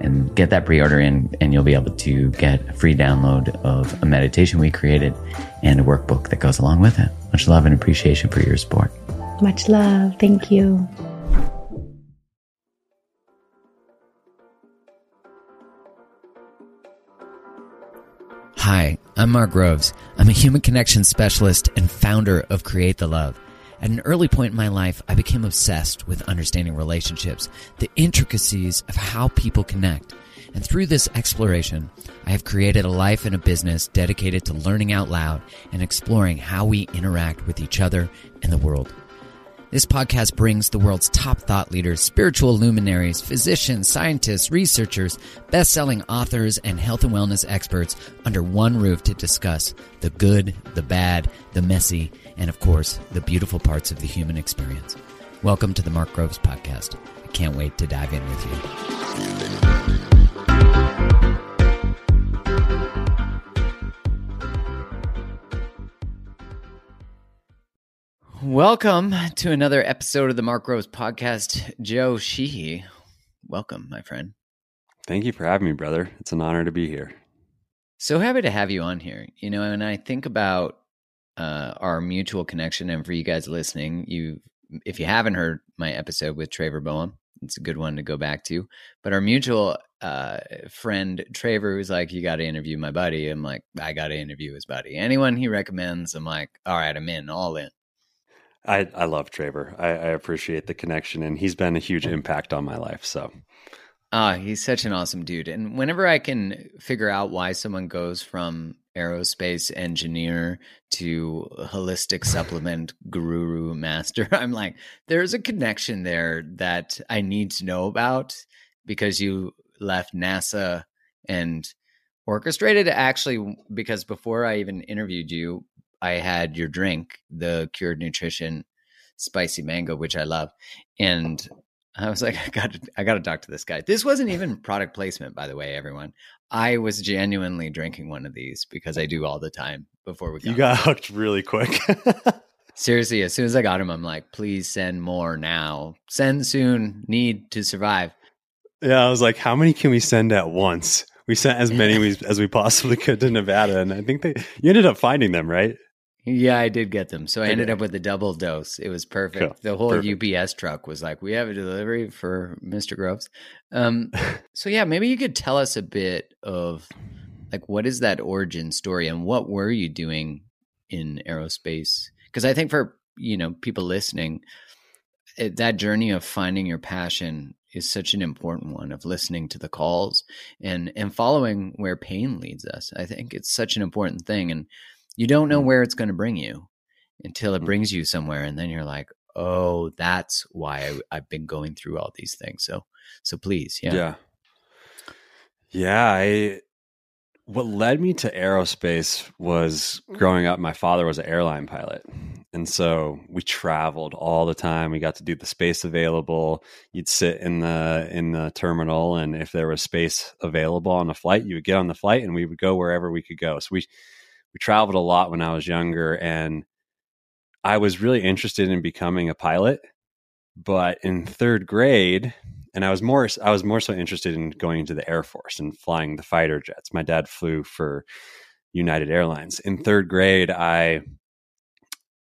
and get that pre-order in and you'll be able to get a free download of a meditation we created and a workbook that goes along with it. Much love and appreciation for your support. Much love. Thank you. Hi, I'm Mark Groves. I'm a human connection specialist and founder of Create the Love. At an early point in my life, I became obsessed with understanding relationships, the intricacies of how people connect. And through this exploration, I have created a life and a business dedicated to learning out loud and exploring how we interact with each other and the world. This podcast brings the world's top thought leaders, spiritual luminaries, physicians, scientists, researchers, best selling authors, and health and wellness experts under one roof to discuss the good, the bad, the messy, and of course, the beautiful parts of the human experience. Welcome to the Mark Groves Podcast. I can't wait to dive in with you. Welcome to another episode of the Mark Groves podcast. Joe Sheehey, welcome, my friend. Thank you for having me, brother. It's an honor to be here. So happy to have you on here. You know, and I think about uh, our mutual connection, and for you guys listening, you if you haven't heard my episode with Traver Boehm, it's a good one to go back to. But our mutual uh, friend Traver was like, "You got to interview my buddy." I'm like, "I got to interview his buddy." Anyone he recommends, I'm like, "All right, I'm in, all in." I, I love Traver. I, I appreciate the connection, and he's been a huge impact on my life. So, ah, he's such an awesome dude. And whenever I can figure out why someone goes from aerospace engineer to holistic supplement guru master, I'm like, there's a connection there that I need to know about because you left NASA and orchestrated actually because before I even interviewed you, I had your drink, the Cured Nutrition spicy mango, which I love, and I was like, I got to, I got to talk to this guy. This wasn't even product placement, by the way, everyone. I was genuinely drinking one of these because I do all the time before we. Got you got hooked really quick. Seriously, as soon as I got him, I'm like, please send more now. Send soon. Need to survive. Yeah, I was like, how many can we send at once? We sent as many as we possibly could to Nevada, and I think they you ended up finding them, right? Yeah, I did get them. So I ended up with a double dose. It was perfect. Cool. The whole perfect. UPS truck was like, "We have a delivery for Mr. Groves." Um, so yeah, maybe you could tell us a bit of like what is that origin story and what were you doing in aerospace? Because I think for you know people listening, it, that journey of finding your passion is such an important one of listening to the calls and and following where pain leads us. I think it's such an important thing and you don't know mm. where it's going to bring you until it mm. brings you somewhere and then you're like oh that's why I, have been going through all these things so so please yeah yeah yeah i what led me to aerospace was growing up my father was an airline pilot and so we traveled all the time we got to do the space available you'd sit in the in the terminal and if there was space available on the flight you would get on the flight and we would go wherever we could go so we we traveled a lot when I was younger and I was really interested in becoming a pilot. But in third grade, and I was more I was more so interested in going into the Air Force and flying the fighter jets. My dad flew for United Airlines. In third grade, I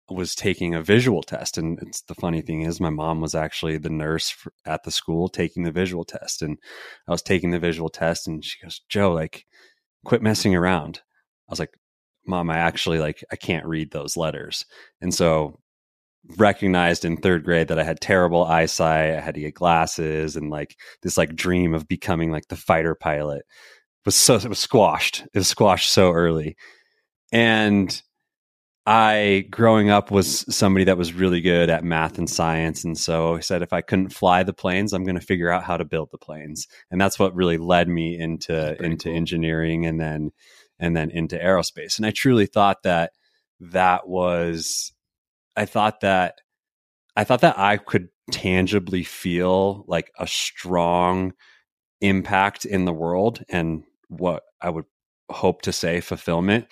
was taking a visual test and it's the funny thing is my mom was actually the nurse for, at the school taking the visual test and i was taking the visual test and she goes joe like quit messing around i was like mom i actually like i can't read those letters and so recognized in third grade that i had terrible eyesight i had to get glasses and like this like dream of becoming like the fighter pilot was so it was squashed it was squashed so early and I, growing up, was somebody that was really good at math and science. And so I said, if I couldn't fly the planes, I'm going to figure out how to build the planes. And that's what really led me into, into cool. engineering and then, and then into aerospace. And I truly thought that that was, I thought that, I thought that I could tangibly feel like a strong impact in the world and what I would hope to say fulfillment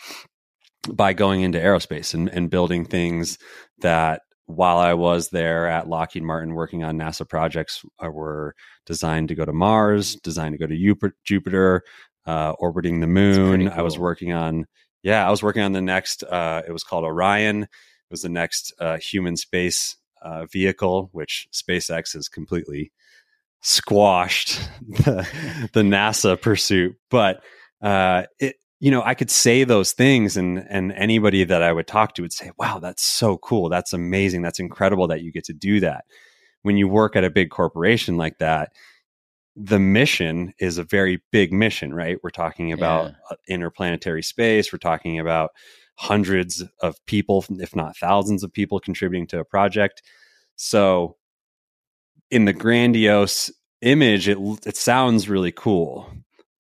by going into aerospace and, and building things that while I was there at Lockheed Martin working on NASA projects uh, were designed to go to Mars, designed to go to Jupiter, uh, orbiting the moon. Cool. I was working on, yeah, I was working on the next, uh, it was called Orion. It was the next uh, human space uh, vehicle, which SpaceX has completely squashed the, the NASA pursuit. But uh, it, you know, I could say those things and and anybody that I would talk to would say, "Wow, that's so cool. That's amazing. That's incredible that you get to do that." When you work at a big corporation like that, the mission is a very big mission, right? We're talking about yeah. Uh, interplanetary space, we're talking about hundreds of people, if not thousands of people contributing to a project. So in the grandiose image it it sounds really cool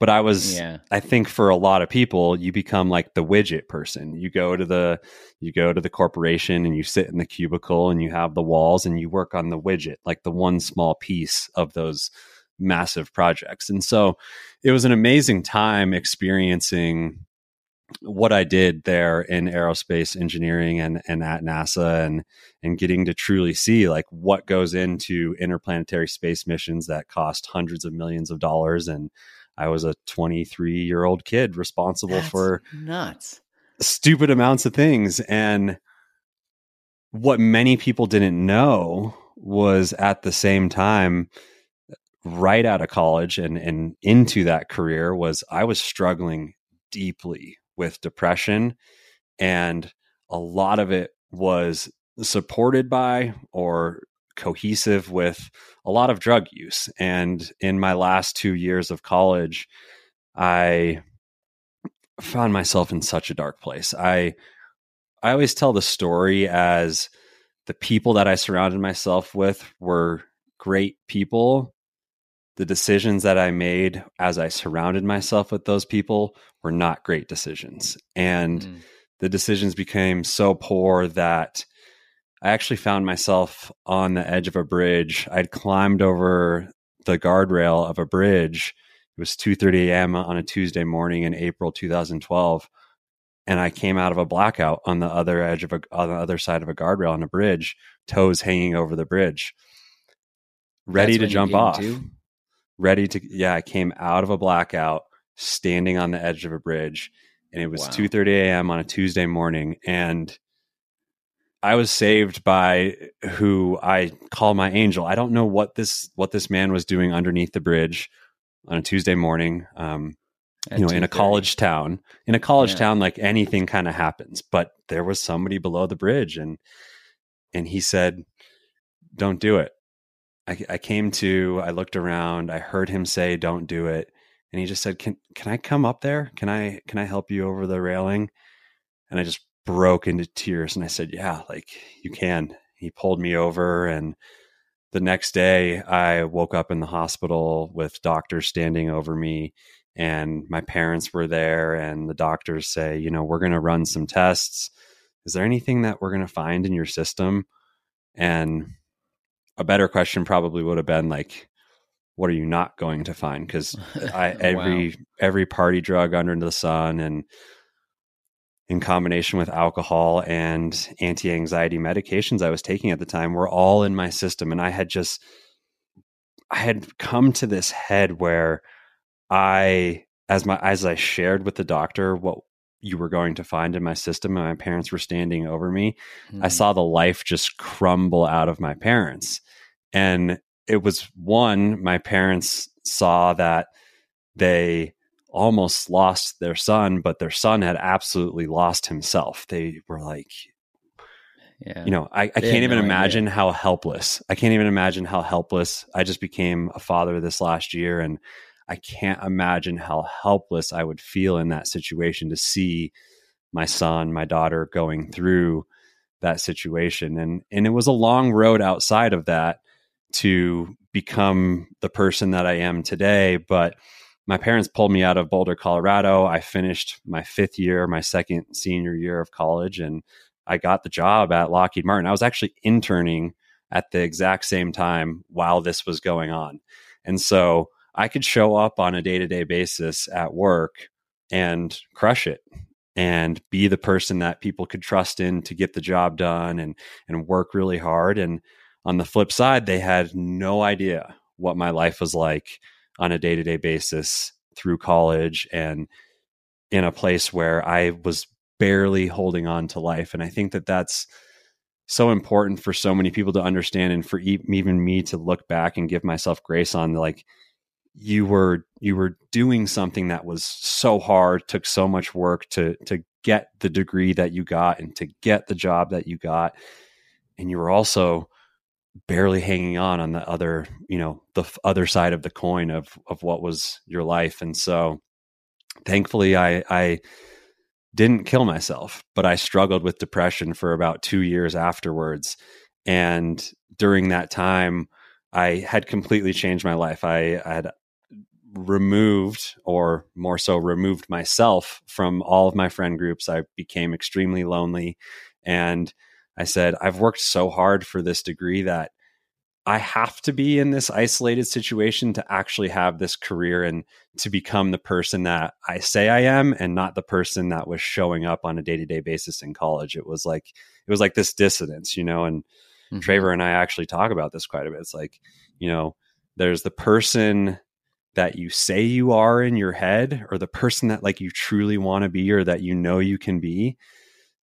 but I was yeah. I think for a lot of people you become like the widget person. You go to the you go to the corporation and you sit in the cubicle and you have the walls and you work on the widget, like the one small piece of those massive projects. And so it was an amazing time experiencing what I did there in aerospace engineering and, and at NASA and and getting to truly see like what goes into interplanetary space missions that cost hundreds of millions of dollars and I was a 23 year old kid responsible That's for nuts stupid amounts of things. And what many people didn't know was at the same time, right out of college and, and into that career, was I was struggling deeply with depression. And a lot of it was supported by or cohesive with a lot of drug use. And in my last two years of college, I found myself in such a dark place. I I always tell the story as the people that I surrounded myself with were great people. The decisions that I made as I surrounded myself with those people were not great decisions. And mm. the decisions became so poor that I actually found myself on the edge of a bridge. I'd climbed over the guardrail of a bridge. It was 2:30 a.m. on a Tuesday morning in April 2012, and I came out of a blackout on the other edge of a on the other side of a guardrail on a bridge, toes hanging over the bridge, ready That's to jump off. Ready to yeah, I came out of a blackout, standing on the edge of a bridge, and it was wow. 2:30 a.m. on a Tuesday morning, and I was saved by who I call my angel. I don't know what this what this man was doing underneath the bridge on a Tuesday morning. Um, you know, in a college town, in a college yeah. town, like anything kind of happens. But there was somebody below the bridge, and and he said, "Don't do it." I, I came to. I looked around. I heard him say, "Don't do it," and he just said, "Can can I come up there? Can I can I help you over the railing?" And I just broke into tears and I said, Yeah, like you can. He pulled me over and the next day I woke up in the hospital with doctors standing over me and my parents were there and the doctors say, you know, we're going to run some tests. Is there anything that we're going to find in your system? And a better question probably would have been like what are you not going to find because I every wow. every party drug under the sun and in combination with alcohol and anti anxiety medications I was taking at the time were all in my system. And I had just, I had come to this head where I, as my, as I shared with the doctor what you were going to find in my system and my parents were standing over me Mm. i saw the life just crumble out of my parents and it was one my parents saw that they almost lost their son but their son had absolutely lost himself they were like yeah. you know i, I can't even no imagine how helpless i can't even imagine how helpless i just became a father this last year and i can't imagine how helpless i would feel in that situation to see my son my daughter going through that situation and and it was a long road outside of that to become the person that i am today but my parents pulled me out of boulder colorado i finished my fifth year my second senior year of college and I got the job at Lockheed Martin. I was actually interning at the exact same time while this was going on. And so I could show up on a day to day basis at work and crush it and be the person that people could trust in to get the job done and, and work really hard. And on the flip side, they had no idea what my life was like on a day to day basis through college and in a place where I was barely holding on to life. And I think that that's so important for so many people to understand and for even me to look back and give myself grace on like you were you were doing something that was so hard took so much work to to get the degree that you got and to get the job that you got and you were also barely hanging on on the other you know the other side of the coin of of what was your life and so thankfully i i didn't kill myself, but I struggled with depression for about two years afterwards. And during that time, I had completely changed my life. I, I had removed, or more so, removed myself from all of my friend groups. I became extremely lonely. And I said, I've worked so hard for this degree that I have to be in this isolated situation to actually have this career and to become the person that I say I am and not the person that was showing up on a day-to-day basis in college. It was like it was like this dissonance, you know, and Mhm. Traver and I actually talk about this quite a bit. It's like, you know, there's the person that you say you are in your head or the person that like you truly want to be or that you know you can be.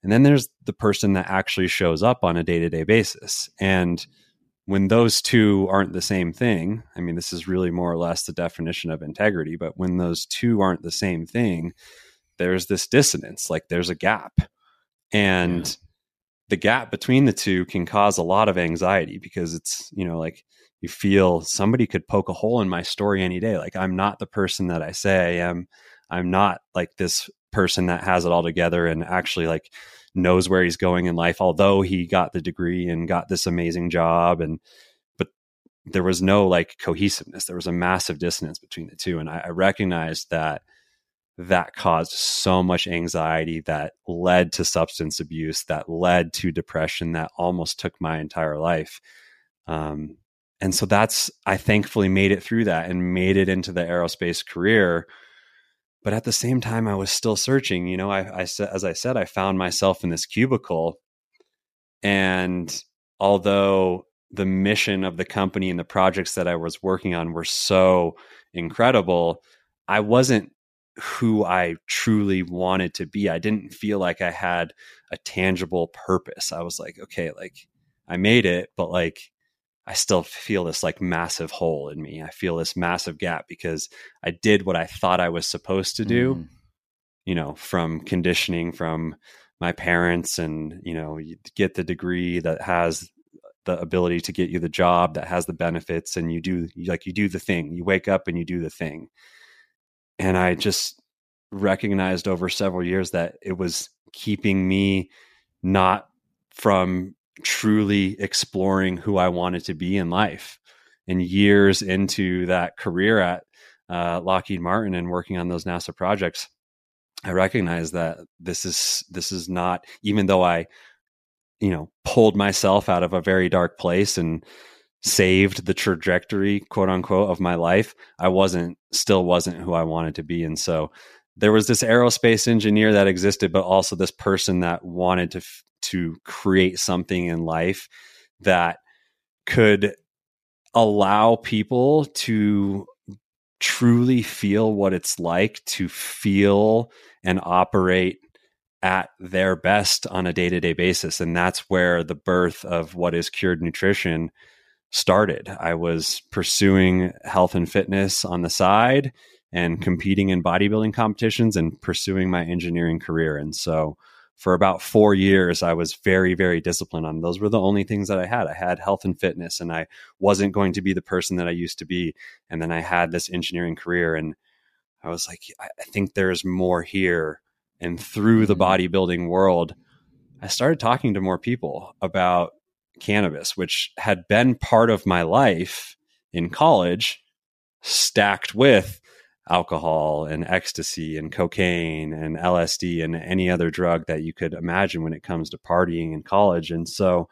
And then there's the person that actually shows up on a day-to-day basis. And when those two aren't the same thing, I mean, this is really more or less the definition of integrity, but when those two aren't the same thing, there's this dissonance, like there's a gap. And Yeah. the gap between the two can cause a lot of anxiety because it's, you know, like you feel somebody could poke a hole in my story any day. Like I'm not the person that I say I am. I'm not like this person that has it all together and actually like knows where he's going in life although he got the degree and got this amazing job and but there was no like cohesiveness there was a massive dissonance between the two and i, I recognized that that caused so much anxiety that led to substance abuse that led to depression that almost took my entire life um, and so that's i thankfully made it through that and made it into the aerospace career. But at the same time i was still searching you know i, I as i said i found myself in this cubicle. And although the mission of the company and the projects that i was working on were so incredible i wasn't who i truly wanted to be. I didn't feel like i had a tangible purpose. I was like okay like i made it but like I still feel this like massive hole in me. I feel this massive gap because I did what I thought I was supposed to do, Mhm. you know, from conditioning from my parents and, you know, you get the degree that has the ability to get you the job that has the benefits and you do you- like you do the thing. You wake up and you do the thing. And I just recognized over several years that it was keeping me not from truly exploring who I wanted to be in life. And years into that career at uh, Lockheed Martin and working on those NASA projects, I recognized that this is this is not even though I, you know, pulled myself out of a very dark place and saved the trajectory, quote unquote, of my life. I wasn't still wasn't who I wanted to be, and so there was this aerospace engineer that existed, but also this person that wanted to f- to create something in life that could allow people to truly feel what it's like to feel and operate at their best on a day to day basis. And that's where the birth of what is cured nutrition started. I was pursuing health and fitness on the side and competing in bodybuilding competitions and pursuing my engineering career. And so for about four years, I was very, very disciplined on those were the only things that I had. I had health and fitness, and I wasn't going to be the person that I used to be. And then I had this engineering career, and I was like, I think there's more here. And through the mm-hmm. bodybuilding world, I started talking to more people about cannabis, which had been part of my life in college, stacked with alcohol and ecstasy and cocaine and LSD and any other drug that you could imagine when it comes to partying in college. And so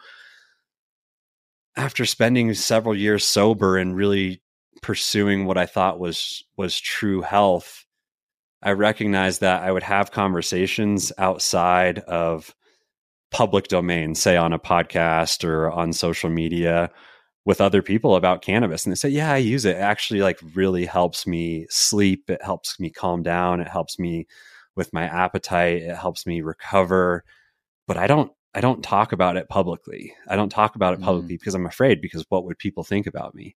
after spending several years sober and really pursuing what I thought was was true health, I recognized that I would have conversations outside of public domain, say on a podcast or on social media, with other people about cannabis and they say yeah i use it. it actually like really helps me sleep. It helps me calm down. It helps me with my appetite. It helps me recover. But i don't i don't talk about it publicly. I don't talk about it publicly mm. because i'm afraid because what would people think about me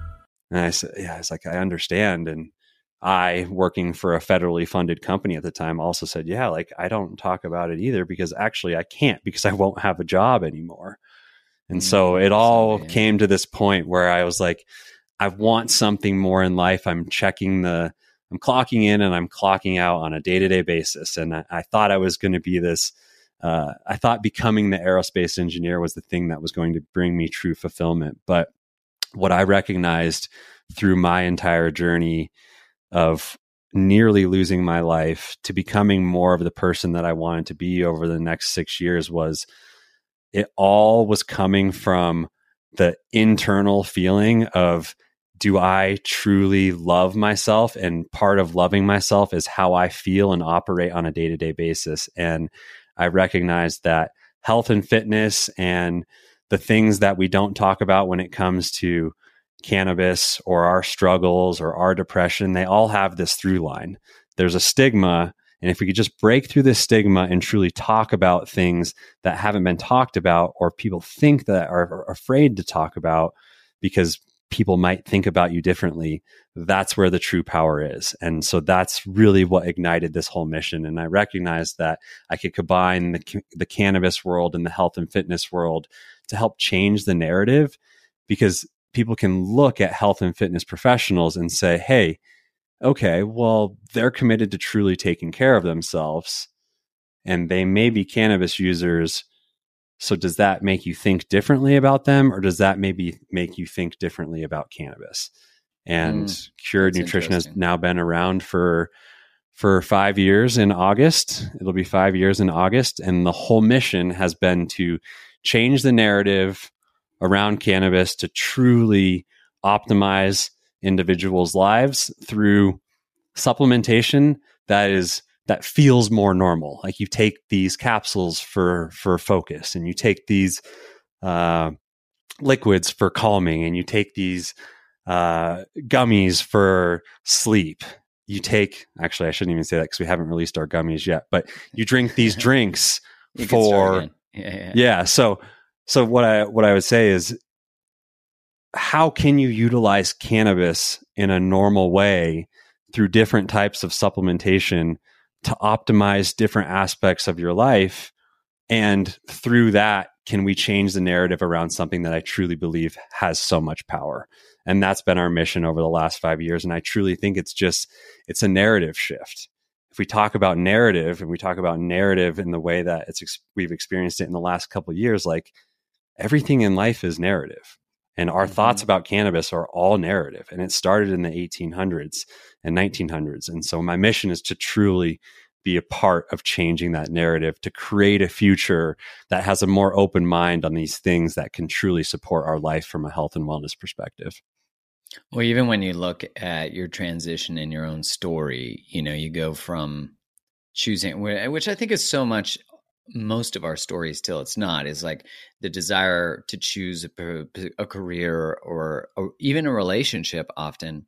And I said, yeah, it's like, I understand. And I, working for a federally funded company at the time, also said, yeah, like I don't talk about it either because actually I can't because I won't have a job anymore. And mm-hmm. so it all yeah. came to this point where I was like, I want something more in life. I'm checking the, I'm clocking in and I'm clocking out on a day to day basis. And I, I, thought I was going to be this. Uh, I thought becoming the aerospace engineer was the thing that was going to bring me true fulfillment. But what I recognized through my entire journey of nearly losing my life to becoming more of the person that I wanted to be over the next six years was it all was coming from the internal feeling of do I truly love myself? And part of loving myself is how I feel and operate on a day to day basis. And I recognize that health and fitness and the things that we don't talk about when it comes to cannabis or our struggles or our depression, they all have this through line. There's a stigma. And if we could just break through this stigma and truly talk about things that haven't been talked about or people think that are, afraid to talk about because people might think about you differently, that's where the true power is. And so that's really what ignited this whole mission. And I recognized that I could combine the, the cannabis world and the health and fitness world to help change the narrative because people can look at health and fitness professionals and say, hey, okay, well, they're committed to truly taking care of themselves and they may be cannabis users. So, does that make you think differently about them, or does that maybe make you think differently about cannabis? And mm, Cured Nutrition has now been around for for five years in August. It'll be five years in August, and the whole mission has been to change the narrative around cannabis to truly optimize individuals' lives through supplementation that is that feels more normal. Like you take these capsules for for focus, and you take these uh, liquids for calming, and you take these uh, gummies for sleep. You take actually, I shouldn't even say that because we haven't released our gummies yet. But you drink these drinks for yeah, yeah. yeah. So so what I what I would say is how can you utilize cannabis in a normal way through different types of supplementation to optimize different aspects of your life? And through that can we change the narrative around something that I truly believe has so much power? And that's been our mission over the last 5 years and I truly think it's just it's a narrative shift. If we talk about narrative and we talk about narrative in the way that it's we've experienced it in the last couple years like everything in life is narrative and our mm-hmm. thoughts about cannabis are all narrative and it started in the 1800s and 1900s and so my mission is to truly be a part of changing that narrative to create a future that has a more open mind on these things that can truly support our life from a health and wellness perspective. Well, even when you look at your transition in your own story, you know, you go from choosing, which I think is so much most of our stories till it's not is like the desire to choose a, a career or, or even a relationship often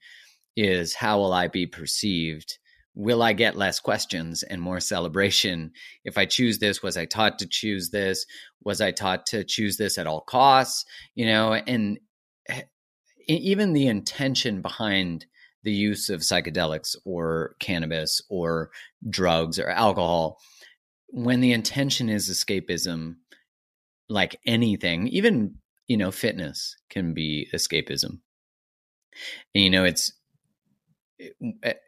is how will i be perceived? Will i get less questions and more celebration? If i choose this was i taught to choose this? Was i taught to choose this at all costs? You know and eh, even the intention behind the use of psychedelics or cannabis or drugs or alcohol when the intention is escapism like anything even you know fitness can be escapism. And you know it's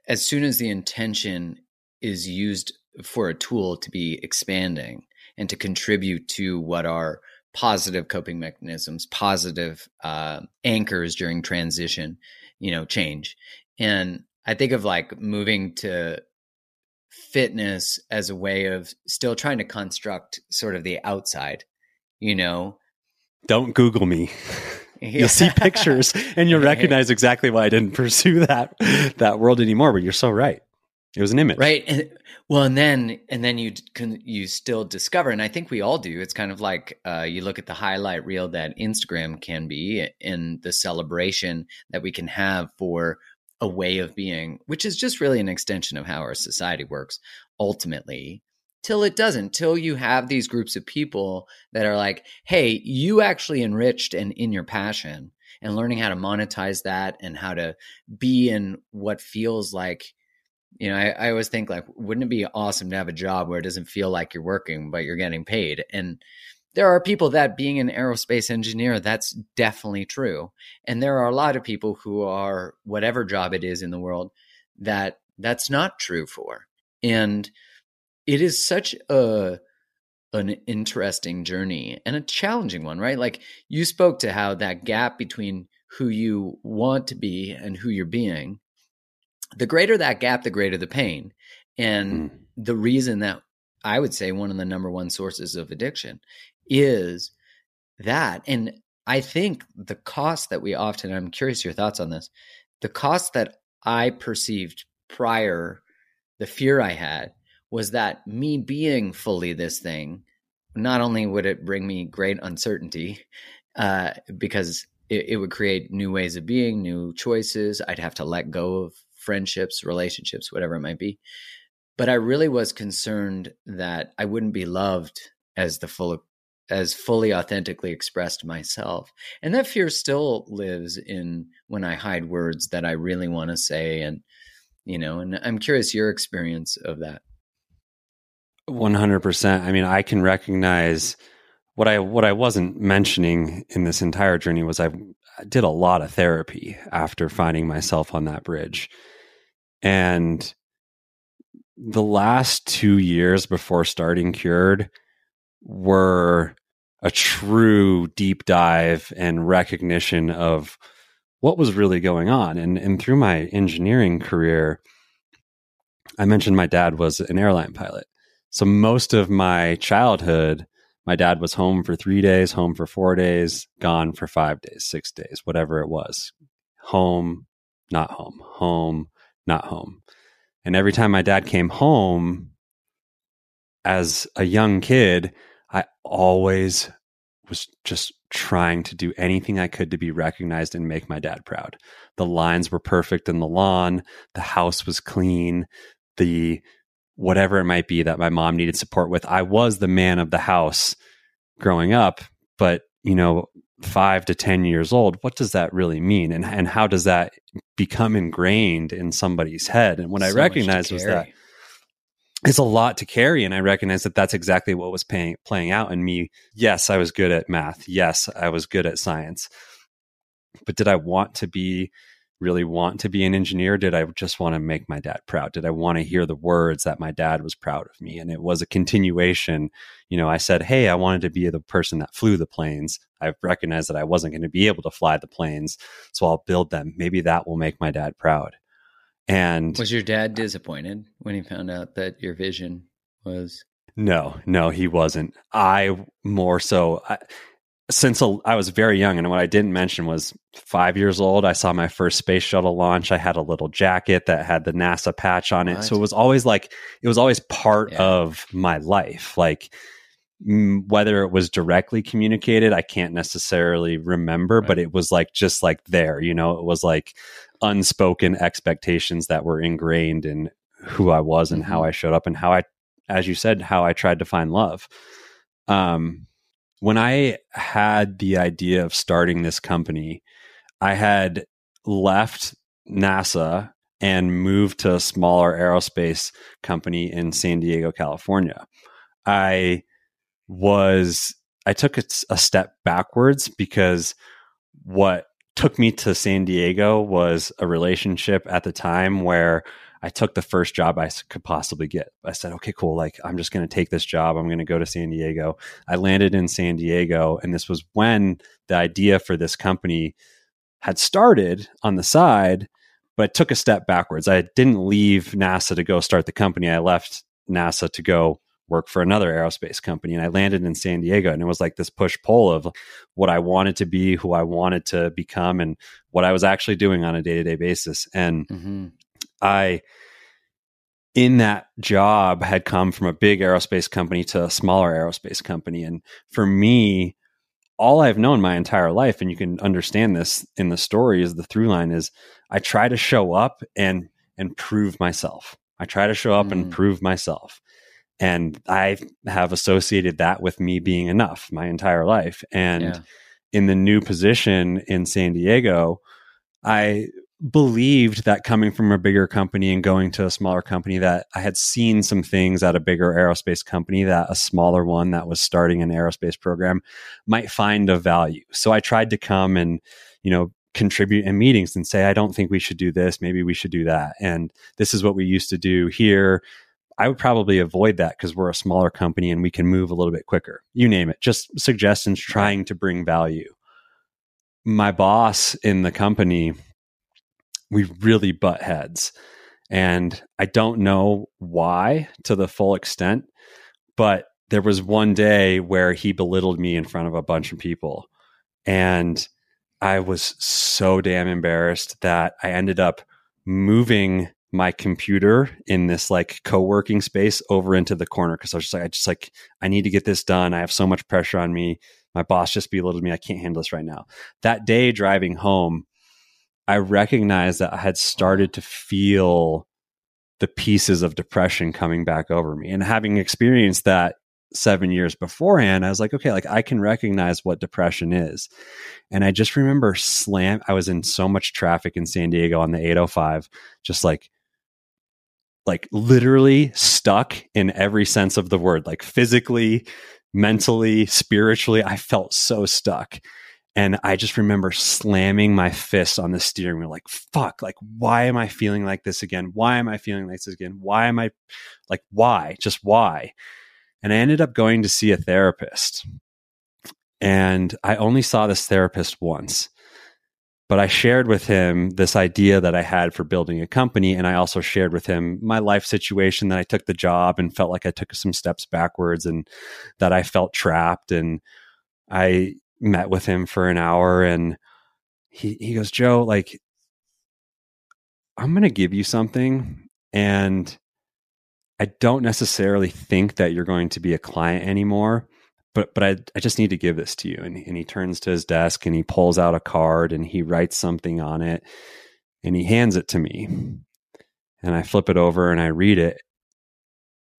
as soon as the intention is used for a tool to be expanding and to contribute to what are positive coping mechanisms positive uh, anchors during transition you know change. And i think of like moving to fitness as a way of still trying to construct sort of the outside, you know? Don't Google me. you'll see pictures and you'll recognize exactly why I didn't pursue that that world anymore. But you're so right. It was an image, right? And, well, and then and then you can you still discover, and I think we all do. It's kind of like uh, you look at the highlight reel that Instagram can be, and the celebration that we can have for a way of being, which is just really an extension of how our society works ultimately, till it doesn't, till you have these groups of people that are like, hey, you actually enriched and in your passion and learning how to monetize that and how to be in what feels like you know I, I always think like wouldn't it be awesome to have a job where it doesn't feel like you're working but you're getting paid? And there are people that being an aerospace engineer, that's definitely true. And there are a lot of people who are whatever job it is in the world that that's not true for. And it is such a an interesting journey and a challenging one, right? Like you spoke to how that gap between who you want to be and who you're being, the greater that gap, the greater the pain. And mm. the reason that I would say one of the number one sources of addiction is that. And I think the cost that we often, I'm curious your thoughts on this, the cost that I perceived prior, the fear I had was that me being fully this thing, not only would it bring me great uncertainty, uh, because it, it would create new ways of being, new choices. I'd have to let go of friendships, relationships, whatever it might be. But I really was concerned that I wouldn't be loved as the full as fully authentically expressed myself. And that fear still lives in when I hide words that I really want to say and you know, and I'm curious your experience of that. 100%. I mean, I can recognize what I what I wasn't mentioning in this entire journey was I did a lot of therapy after finding myself on that bridge. And the last 2 years before starting cured, were a true deep dive and recognition of what was really going on. And, and through my engineering career, I mentioned my dad was an airline pilot. So most of my childhood, my dad was home for three days, home for four days, gone for five days, six days, whatever it was. Home, not home, home, not home. And every time my dad came home as a young kid, I always was just trying to do anything I could to be recognized and make my dad proud. The lines were perfect in the lawn, the house was clean, the whatever it might be that my mom needed support with. I was the man of the house growing up, but you know, 5 to 10 years old, what does that really mean and and how does that become ingrained in somebody's head? And what so I recognized was that it's a lot to carry and i recognize that that's exactly what was paying, playing out in me. Yes i was good at math. Yes i was good at science. But did i want to be really want to be an engineer? Did i just want to make my dad proud? Did i want to hear the words that my dad was proud of me? And it was a continuation. You know i said hey i wanted to be the person that flew the planes. I recognized that i wasn't going to be able to fly the planes so i'll build them. Maybe that will make my dad proud And Was your dad disappointed when he found out that your vision was? no, no, he wasn't. I more so, I, since a, I was very young, and what I didn't mention was five years old, I saw my first space shuttle launch. I had a little jacket that had the NASA patch on it. What? So it was always like, it was always part Yeah. of my life. Like, whether it was directly communicated, I can't necessarily remember, but it was like just like there, you know, it was like unspoken expectations that were ingrained in who I was and how I showed up and how I, as you said, how I tried to find love. Um, when I had the idea of starting this company, I had left NASA and moved to a smaller aerospace company in San Diego, California. I was I took a, a step backwards because what took me to San Diego was a relationship at the time where I took the first job I could possibly get. I said, okay, cool. Like, I'm just going to take this job. I'm going to go to San Diego. I landed in San Diego, and this was when the idea for this company had started on the side, but took a step backwards. I didn't leave NASA to go start the company. I left NASA to go work for another aerospace company and I landed in San Diego and it was like this push pull of what I wanted to be, who I wanted to become and what I was actually doing on a day-to-day basis. And Mm-hmm. I in that job had come from a big aerospace company to a smaller aerospace company and for me all I've known my entire life and you can understand this in the story is the through line is I try to show up and and prove myself. I try to show up and Mm. prove myself. And I have associated that with me being enough my entire life and Yeah. in the new position in San Diego, I believed that coming from a bigger company and going to a smaller company that I had seen some things at a bigger aerospace company that a smaller one that was starting an aerospace program might find of value. So I tried to come and, you know, contribute in meetings and say, I don't think we should do this. Maybe we should do that. And this is what we used to do here. I would probably avoid that because we're a smaller company and we can move a little bit quicker. You name it, just suggestions trying to bring value. My boss in the company, we really butt heads. And I don't know why to the full extent, but there was one day where he belittled me in front of a bunch of people. And I was so damn embarrassed that I ended up moving my computer in this like co-working space over into the corner because I was just like, I just like, I need to get this done. I have so much pressure on me. My boss just belittled me. I can't handle this right now. That day driving home, I recognized that I had started to feel the pieces of depression coming back over me. And having experienced that seven years beforehand, I was like, okay, like I can recognize what depression is. And I just remember slam, I was in so much traffic in San Diego on the 805, just like, like literally stuck in every sense of the word, like physically, mentally, spiritually. I felt so stuck. And I just remember slamming my fist on the steering wheel, like, fuck, like, why am I feeling like this again? Why am I feeling like this again? Why am I like, why? Just why? And I ended up going to see a therapist. And I only saw this therapist once, but I shared with him this idea that I had for building a company. And I also shared with him my life situation that I took the job and felt like I took some steps backwards and that I felt trapped. And I met with him for an hour and he, he goes, Joe, like, I'm going to give you something. And I don't necessarily think that you're going to be a client anymore, but but I I just need to give this to you. And and he turns to his desk and he pulls out a card and he writes something on it and he hands it to me. And I flip it over and I read it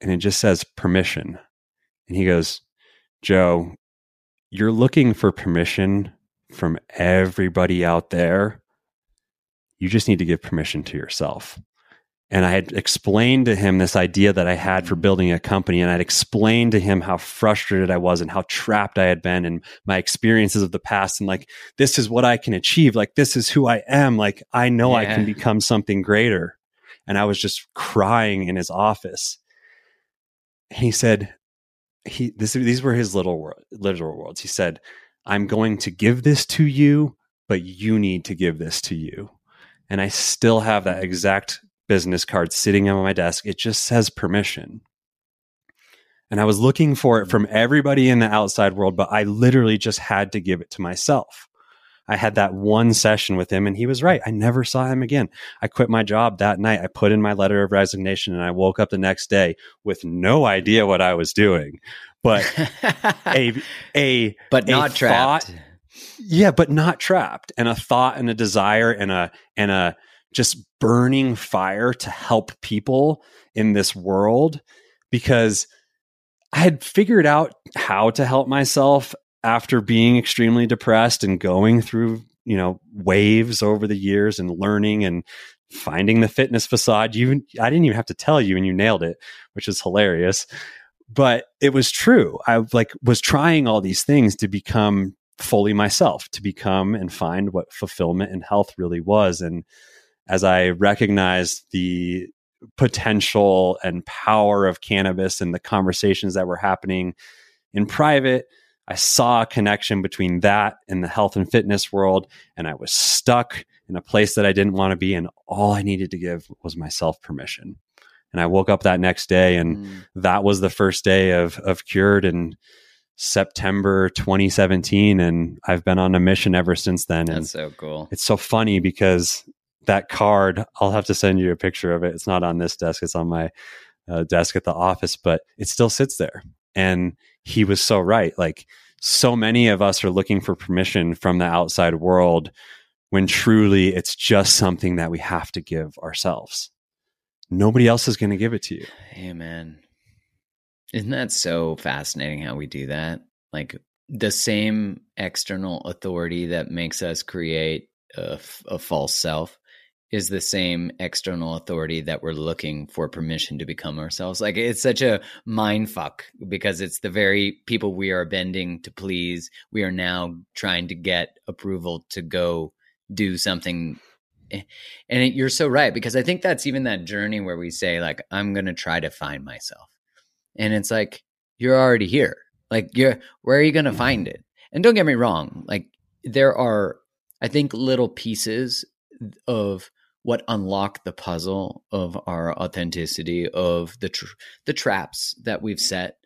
and it just says permission. And he goes, "Joe, you're looking for permission from everybody out there. You just need to give permission to yourself." And I had explained to him this idea that I had for building a company. And I'd explained to him how frustrated I was and how trapped I had been and my experiences of the past. And like, this is what I can achieve. Like, this is who I am. Like, I know I can become something greater. And I was just crying in his office. And he said, he, this, these were his little word, literal words. He said, I'm going to give this to you, but you need to give this to you. And I still have that exact business card sitting on my desk. It just says permission. And I was looking for it mm. from everybody in the outside world, but I literally just had to give it to myself. I had that one session with him and he was right. I never saw him again. I quit my job that night. I put in my letter of resignation and I woke up the next day with no idea what I was doing. But a a but not a trapped. thought- yeah, but not trapped. And a thought and a desire and a and a just burning fire to help people in this world because I had figured out how to help myself after being extremely depressed and going through, you know, waves over the years and learning and finding the fitness facade. You I didn't even have to tell you and you nailed it, which is hilarious. But it was true. I like was trying all these things to become fully myself, to become and find what fulfillment and health really was. And as I recognized the potential and power of cannabis and the conversations that were happening in private, I saw a connection between that and the health and fitness world. And I was stuck in a place that I didn't want to be. And all I needed to give was myself permission. And I woke up that next day, and Mm. that was the first day of, of Cured in September 2017. And I've been on a mission ever since then. And so cool. it's so funny because that card, I'll have to send you a picture of it. It's not on this desk, it's on my uh, desk at the office, but it still sits there. And he was so right. Like, so many of us are looking for permission from the outside world when truly it's just something that we have to give ourselves. Nobody else is going to give it to you. Man. Isn't that so fascinating how we do that? Like the same external authority that makes us create a false self is the same external authority that we're looking for permission to become ourselves. Like it's such a mind fuck because it's the very people we are bending to please. We are now trying to get approval to go do something. Eh, And it, you're so right because I think that's even that journey where we say like I'm going to try to find myself. And it's like you're already here. Like you're where are you going to find it? And don't get me wrong, like there are I think little pieces of what unlock the puzzle of our authenticity of the tr- the traps that we've set.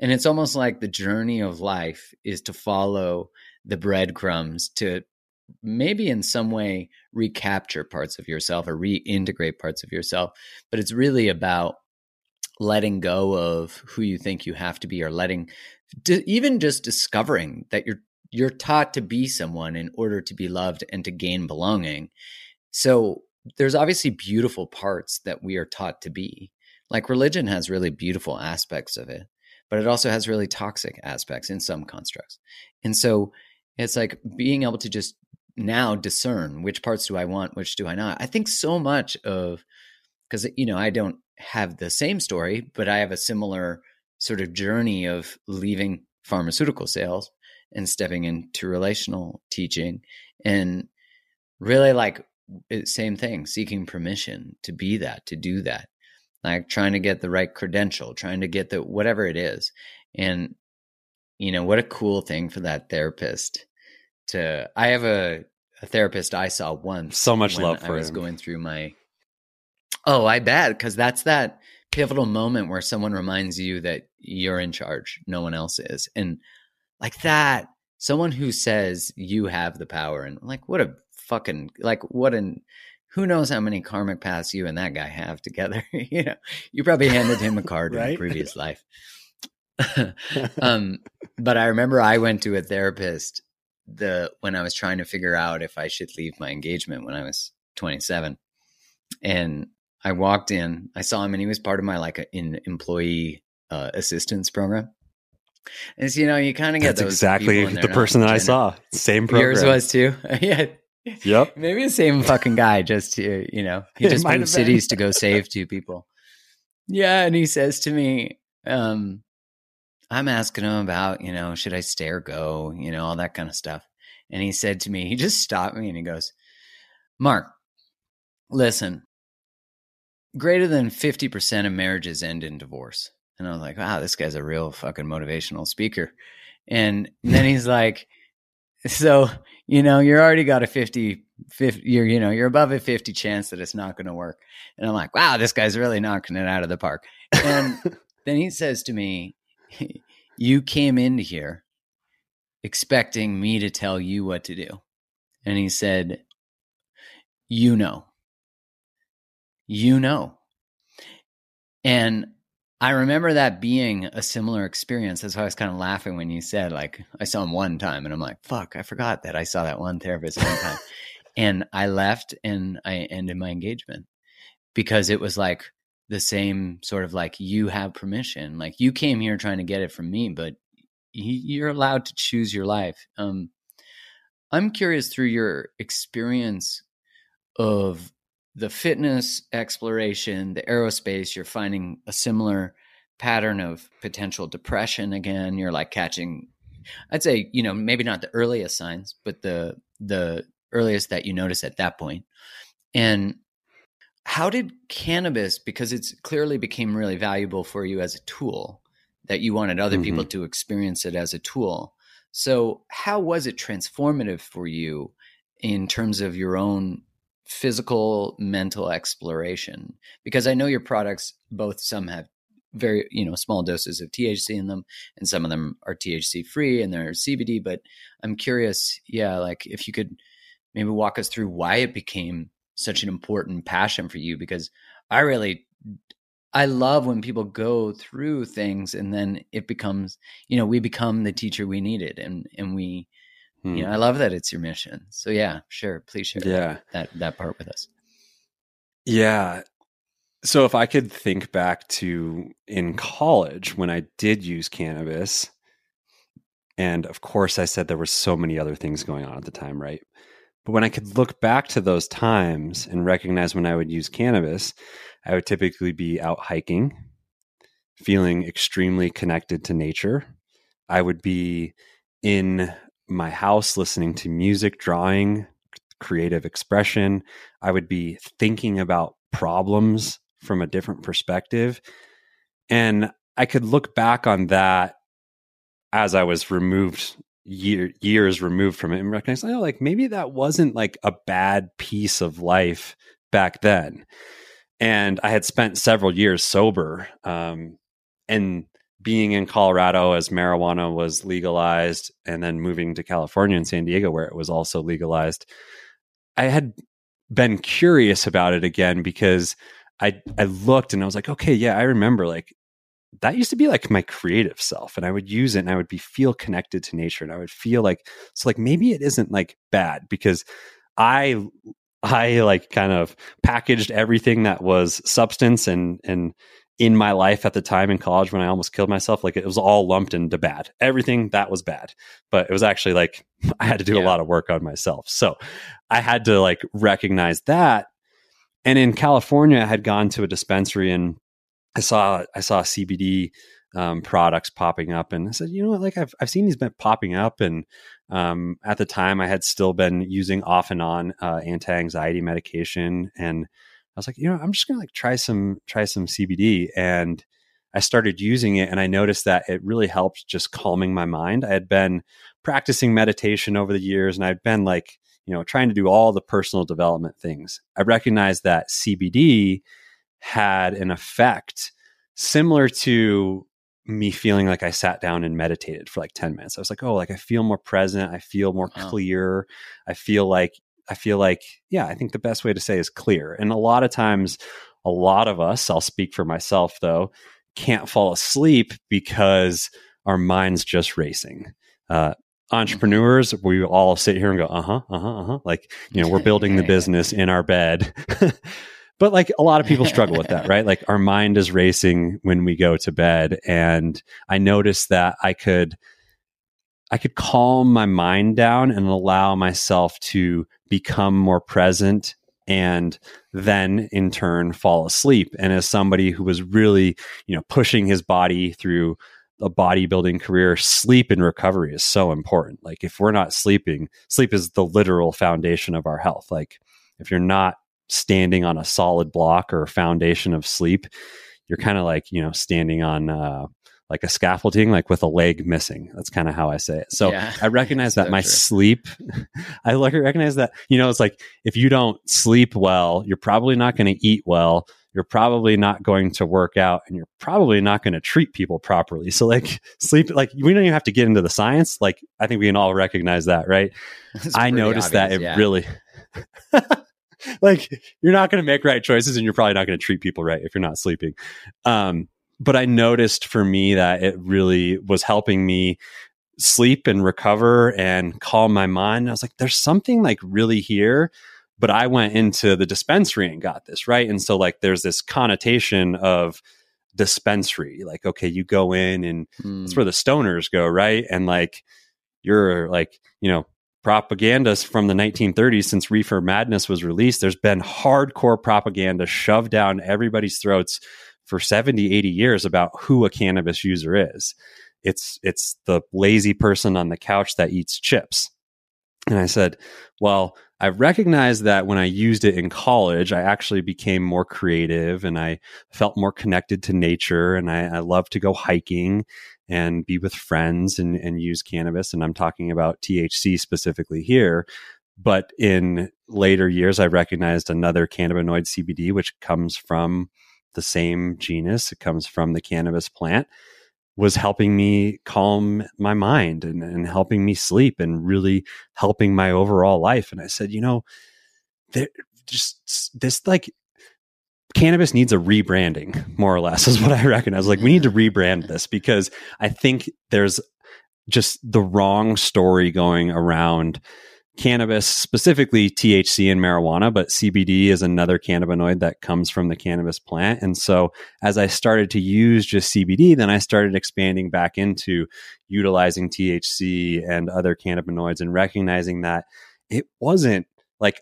And it's almost like the journey of life is to follow the breadcrumbs to maybe in some way recapture parts of yourself or reintegrate parts of yourself. But it's really about letting go of who you think you have to be or letting even just discovering that you're you're taught to be someone in order to be loved and to gain belonging. So there's obviously beautiful parts that we are taught to be. Like religion has really beautiful aspects of it but it also has really toxic aspects in some constructs. And so it's like being able to just now discern which parts do i want which do i not. I think so much of because you know i don't have the same story but i have a similar sort of journey of leaving pharmaceutical sales and stepping into relational teaching and really like it- same thing seeking permission to be that to do that. Like trying to get the right credential trying to get the whatever it is. And you know what a cool thing for that therapist to i have a, a therapist i saw once So much when love i for was him. going through my oh i bet because that's that pivotal moment where someone reminds you that you're in charge no one else is. And like that someone who says you have the power and like what a fucking like what an who knows how many karmic paths you and that guy have together you know? You probably handed him a card in a previous life. Um but i remember i went to a therapist the when i was trying to figure out if i should leave my engagement when i was 27 and i walked in i saw him and he was part of my like an employee uh, assistance program. And so, you know you kind of get That's exactly the person that I saw. Same program. yours was too? Yeah Yep. Maybe the same fucking guy, just to, you know, he just moved cities to go save two people. Yeah. And he says to me, um, I'm asking him about, you know, should I stay or go, you know, all that kind of stuff. And he said to me, he just stopped me and he goes, Mark, listen, greater than 50% of marriages end in divorce. And I was like, wow, this guy's a real fucking motivational speaker. And then he's like, so, you know, you're already got a 50 50, you're you know you're above a 50 chance that it's not going to work. And i'm like wow this guy's really knocking it out of the park. And then he says to me you came into here expecting me to tell you what to do. And he said you know. You know. And I remember that being a similar experience. That's why I was kind of laughing when you said, like, I saw him one time, and I'm like, fuck, I forgot that I saw that one therapist one time. and I left and I ended my engagement because it was like the same sort of like, you have permission. Like, you came here trying to get it from me, but you're allowed to choose your life. Um, I'm curious through your experience of the fitness exploration, the aerospace, you're finding a similar pattern of potential depression again. You're like catching, I'd say, you know, maybe not the earliest signs, but the the earliest that you notice at that point. And how did cannabis, because it's clearly became really valuable for you as a tool, that you wanted other mm-hmm. people to experience it as a tool. So, how was it transformative for you in terms of your own physical mental exploration because i know your products both some have very you know small doses of thc in them and some of them are thc free and they're cbd but i'm curious yeah like if you could maybe walk us through why it became such an important passion for you because i really i love when people go through things and then it becomes you know we become the teacher we needed and and we Hmm. You know, I love that it's your mission. So yeah, sure. Please share yeah. that, that, that part with us. Yeah. So if I could think back to in college when I did use cannabis, and of course I said there were so many other things going on at the time, right? But when I could look back to those times and recognize when I would use cannabis, I would typically be out hiking, feeling extremely connected to nature. I would be in my house listening to music, drawing, creative expression. I would be thinking about problems from a different perspective. And I could look back on that as I was removed year, years removed from it and recognize, oh, like maybe that wasn't like a bad piece of life back then. And I had spent several years sober. Um, and being in Colorado as marijuana was legalized and then moving to California and San Diego where it was also legalized, I had been curious about it again because I I looked and I was like, okay, yeah, I remember like that used to be like my creative self and I would use it and I would be feel connected to nature and I would feel like so like maybe it isn't like bad because I I like kind of packaged everything that was substance and and in my life at the time in college when I almost killed myself, like it was all lumped into bad. Everything that was bad. But it was actually like I had to do yeah. a lot of work on myself. So I had to like recognize that. And in California, I had gone to a dispensary and I saw I saw CBD um, products popping up, and I said, you know what, like I've I've seen these been popping up, and um, at the time I had still been using off and on uh, anti anxiety medication, and I was like, you know, I'm just gonna like try some try some CBD, and I started using it, and I noticed that it really helped just calming my mind. I had been practicing meditation over the years, and I'd been like, you know, trying to do all the personal development things. I recognized that CBD had an effect similar to me feeling like I sat down and meditated for like 10 minutes. I was like, oh, like I feel more present. I feel more wow. clear. I feel like I feel like, yeah, I think the best way to say is clear. And a lot of times, a lot of us, I'll speak for myself though, can't fall asleep because our mind's just racing. Uh, entrepreneurs, we all sit here and go, uh huh, uh huh, uh huh. Like, you know, we're building the business in our bed. but like a lot of people struggle with that, right? Like our mind is racing when we go to bed. And I noticed that I could I could calm my mind down and allow myself to become more present and then in turn fall asleep. And as somebody who was really, you know, pushing his body through a bodybuilding career, sleep and recovery is so important. Like if we're not sleeping, sleep is the literal foundation of our health. Like if you're not standing on a solid block or foundation of sleep, you're kind of like, you know, standing on uh like a scaffolding, like with a leg missing. That's kind of how I say it. So Yeah. I recognize that So my true. sleep, I like recognize that, you know, it's like if you don't sleep well, you're probably not going to eat well. You're probably not going to work out and you're probably not going to treat people properly. So like sleep, like we don't even have to get into the science. Like I think we can all recognize that, right? I noticed that it yeah. really like you're not going to make right choices and you're probably not going to treat people right if you're not sleeping. Um, but I noticed for me that it really was helping me sleep and recover and calm my mind. I was like, there's something like really here. But I went into the dispensary and got this right. And so like there's this connotation of dispensary. Like, okay, you go in and Mm. that's where the stoners go, right? And like you're like, you know, propaganda from the 1930s since Reefer Madness was released, there's been hardcore propaganda shoved down everybody's throats for 70, 80 years about who a cannabis user is. It's it's the lazy person on the couch that eats chips. And I said, well, I recognized that when I used it in college, I actually became more creative and I felt more connected to nature and I, I love to go hiking and be with friends and, and use cannabis. And I'm talking about THC specifically here. But in later years, I recognized another cannabinoid CBD, which comes from the same genus. It comes from the cannabis plant, was helping me calm my mind and, and helping me sleep and really helping my overall life. And I said, you know, just this like cannabis needs a rebranding, more or less, is what I recognize. Like, we need to rebrand this because I think there's just the wrong story going around cannabis, specifically THC and marijuana, but CBD is another cannabinoid that comes from the cannabis plant. And so as I started to use just CBD, then I started expanding back into utilizing THC and other cannabinoids and recognizing that it wasn't like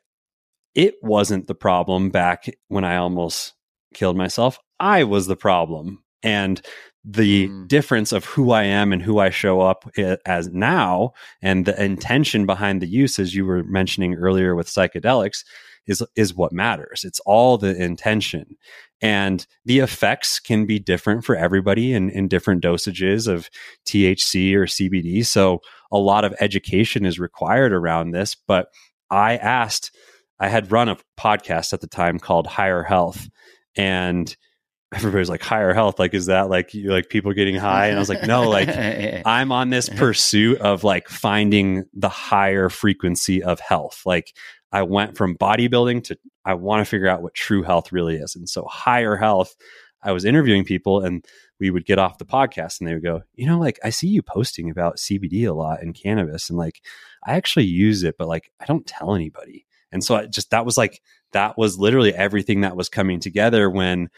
it wasn't the problem back when I almost killed myself. I was the problem. And the Mm. difference of who I am and who I show up as now and the intention behind the use, as you were mentioning earlier with psychedelics, is, is what matters. It's all the intention. And the effects can be different for everybody in, in different dosages of THC or CBD. So a lot of education is required around this. But I asked, I had run a podcast at the time called Higher Health. And everybody's like, Higher Health, like, is that like you like people getting high? And I was like, no, like I'm on this pursuit of like finding the higher frequency of health. Like I went from bodybuilding to I want to figure out what true health really is. And so higher health, I was interviewing people and we would get off the podcast and they would go, you know, like I see you posting about CBD a lot and cannabis and like I actually use it, but like I don't tell anybody. And so I just that was like that was literally everything that was coming together when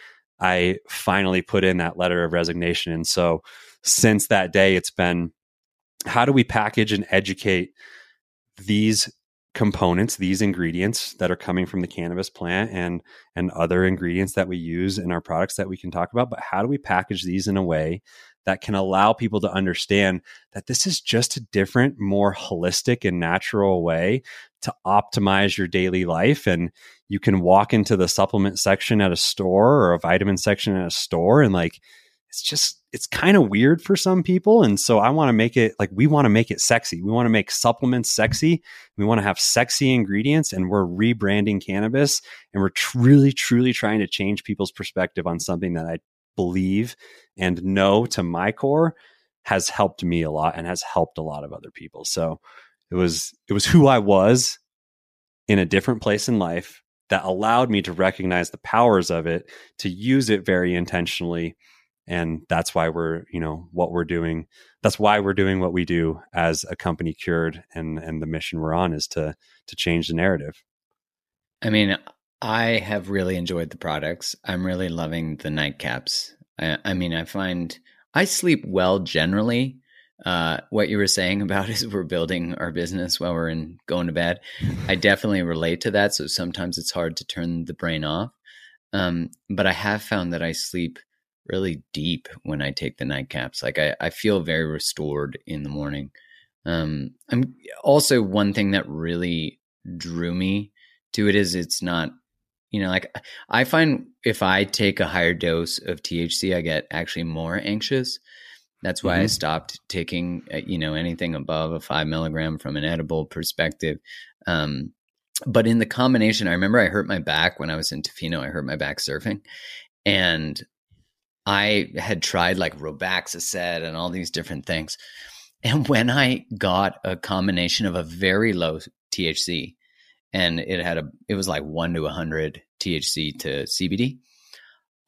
I finally put in that letter of resignation. And so since that day, it's been how do we package and educate these components, these ingredients that are coming from the cannabis plant and and other ingredients that we use in our products that we can talk about, but how do we package these in a way that can allow people to understand that this is just a different, more holistic and natural way to optimize your daily life and you can walk into the supplement section at a store or a vitamin section at a store and like it's just it's kind of weird for some people and so i want to make it like we want to make it sexy. We want to make supplements sexy. We want to have sexy ingredients and we're rebranding cannabis and we're truly truly trying to change people's perspective on something that i believe and know to my core has helped me a lot and has helped a lot of other people. So it was it was who i was in a different place in life that allowed me to recognize the powers of it to use it very intentionally and that's why we're you know what we're doing that's why we're doing what we do as a company cured and and the mission we're on is to to change the narrative I mean, I have really enjoyed the products. I'm really loving the nightcaps. I, I mean, I find I sleep well generally. Uh, what you were saying about is we're building our business while we're in going to bed. I definitely relate to that. So sometimes it's hard to turn the brain off. Um, but I have found that I sleep really deep when I take the nightcaps. Like I, I feel very restored in the morning. Um, I'm also one thing that really drew me to it is it's not, you know, like I find if I take a higher dose of THC, I get actually more anxious. That's why I Mhm. stopped taking, uh, you know, anything above a five milligram from an edible perspective. Um, but in the combination, I remember I hurt my back when I was in Tofino. I hurt my back surfing, and I had tried like Robaxacet and all these different things. And when I got a combination of a very low THC, and it had a, it was like one to a hundred THC to CBD.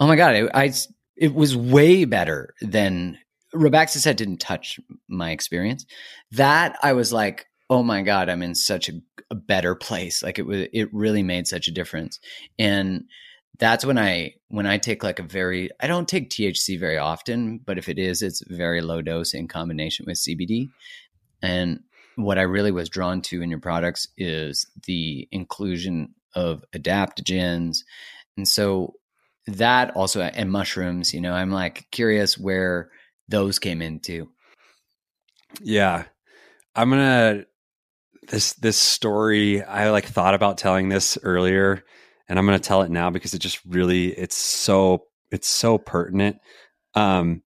Oh my god, it, I it was way better than Robaxacet didn't touch my experience. That I was like, oh my god, I'm in such a, a better place. Like it was, it really made such a difference. And that's when I when I take like a very I don't take THC very often, but if it is, it's very low dose in combination with CBD. And what I really was drawn to in your products is the inclusion of adaptogens. And so that also and mushrooms, you know, I'm like curious where those came in too. Yeah. I'm going to this this story I like thought about telling this earlier and I'm going to tell it now because it just really it's so it's so pertinent. Um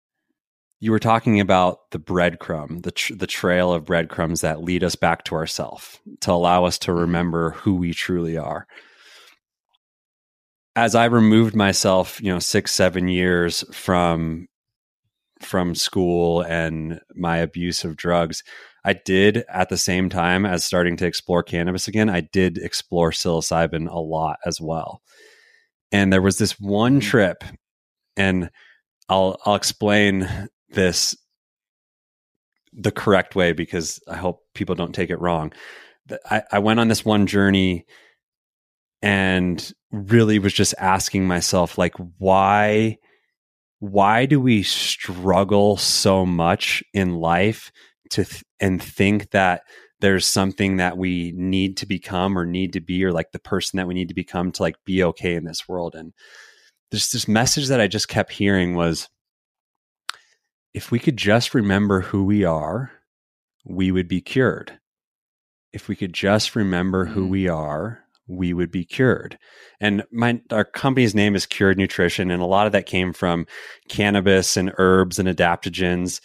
you were talking about the breadcrumb, the tr- the trail of breadcrumbs that lead us back to ourself to allow us to remember who we truly are. As I removed myself, you know, 6 7 years from from school and my abuse of drugs, I did at the same time as starting to explore cannabis again, I did explore psilocybin a lot as well. And there was this one mm. trip, and I'll I'll explain this the correct way because I hope people don't take it wrong. I, I went on this one journey and really was just asking myself, like, why why do we struggle so much in life to th- and think that there's something that we need to become or need to be or like the person that we need to become to like be okay in this world and there's this message that i just kept hearing was if we could just remember who we are we would be cured if we could just remember who Mm. we are we would be cured. And my our company's name is cured nutrition and a lot of that came from cannabis and herbs and adaptogens.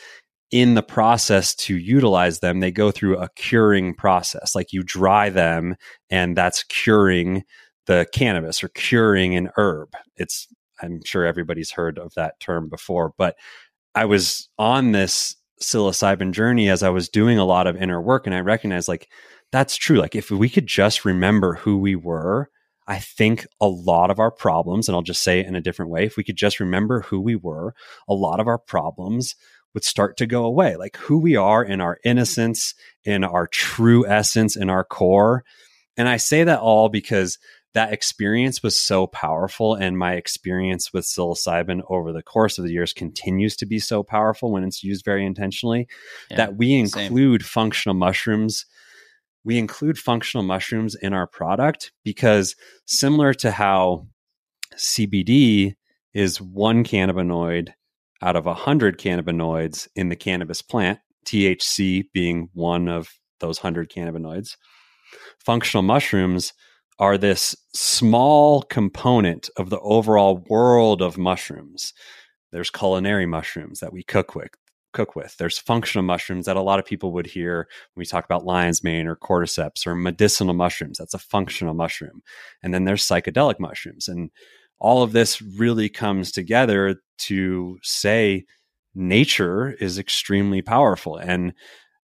In the process to utilize them they go through a curing process. Like you dry them and that's curing the cannabis or curing an herb. It's i'm sure everybody's heard of that term before but i was on this psilocybin journey as i was doing a lot of inner work and i recognized like that's true like if we could just remember who we were I think a lot of our problems, and I'll just say it in a different way, if we could just remember who we were, a lot of our problems would start to go away. Like who we are in our innocence, in our true essence, in our core. And I say that all because that experience was so powerful. And my experience with psilocybin over the course of the years continues to be so powerful when it's used very intentionally Yeah, that we same. include functional mushrooms we include functional mushrooms in our product because similar to how CBD is one cannabinoid out of 100 cannabinoids in the cannabis plant, THC being one of those 100 cannabinoids, functional mushrooms are this small component of the overall world of mushrooms. There's culinary mushrooms that we cook with, cook with. There's functional mushrooms that a lot of people would hear when we talk about lion's mane or cordyceps or medicinal mushrooms. That's a functional mushroom. And then there's psychedelic mushrooms. And all of this really comes together to say nature is extremely powerful. And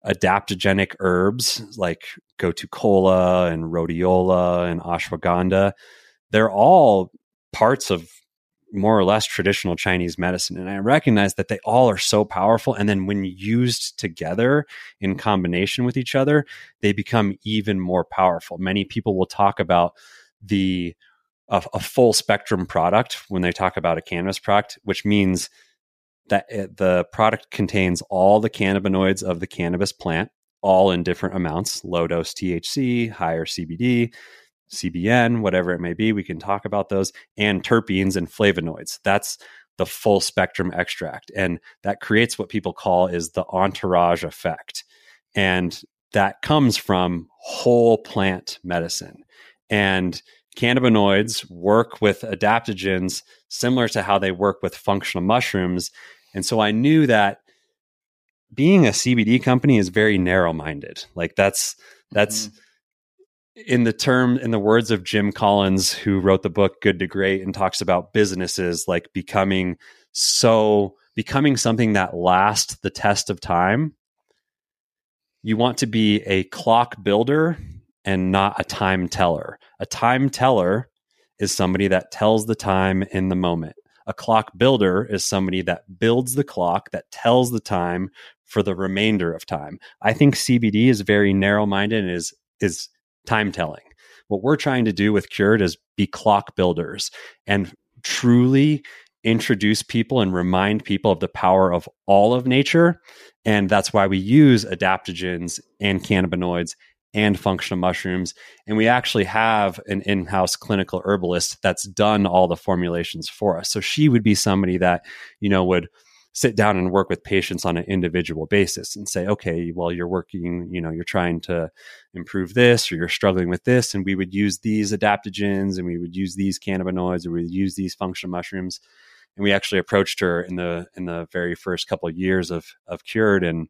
adaptogenic herbs like gotu-kola and rhodiola and ashwagandha, they're all parts of more or less traditional Chinese medicine. And I recognize that they all are so powerful. And then when used together in combination with each other, they become even more powerful. Many people will talk about the a, a full spectrum product when they talk about a cannabis product, which means that it, the product contains all the cannabinoids of the cannabis plant, all in different amounts, low dose THC, higher CBD, CBN, whatever it may be. We can talk about those and terpenes and flavonoids. That's the full spectrum extract. And that creates what people call is the entourage effect. And that comes from whole plant medicine. And cannabinoids work with adaptogens similar to how they work with functional mushrooms. And so I knew that being a CBD company is very narrow minded. Like that's that's mm-hmm. In the term in the words of Jim Collins, who wrote the book Good to Great and talks about businesses like becoming so becoming something that lasts the test of time. You want to be a clock builder and not a time teller. A time teller is somebody that tells the time in the moment. A clock builder is somebody that builds the clock that tells the time for the remainder of time. I think CBD is very narrow minded and is is time telling. What we're trying to do with Cured is be clock builders and truly introduce people and remind people of the power of all of nature. And that's why we use adaptogens and cannabinoids and functional mushrooms. And we actually have an in house clinical herbalist that's done all the formulations for us. So she would be somebody that, you know, would sit down and work with patients on an individual basis and say, okay, well, you're working, you know, you're trying to improve this or you're struggling with this. And we would use these adaptogens and we would use these cannabinoids or we would use these functional mushrooms. And we actually approached her in the in the very first couple of years of of cured and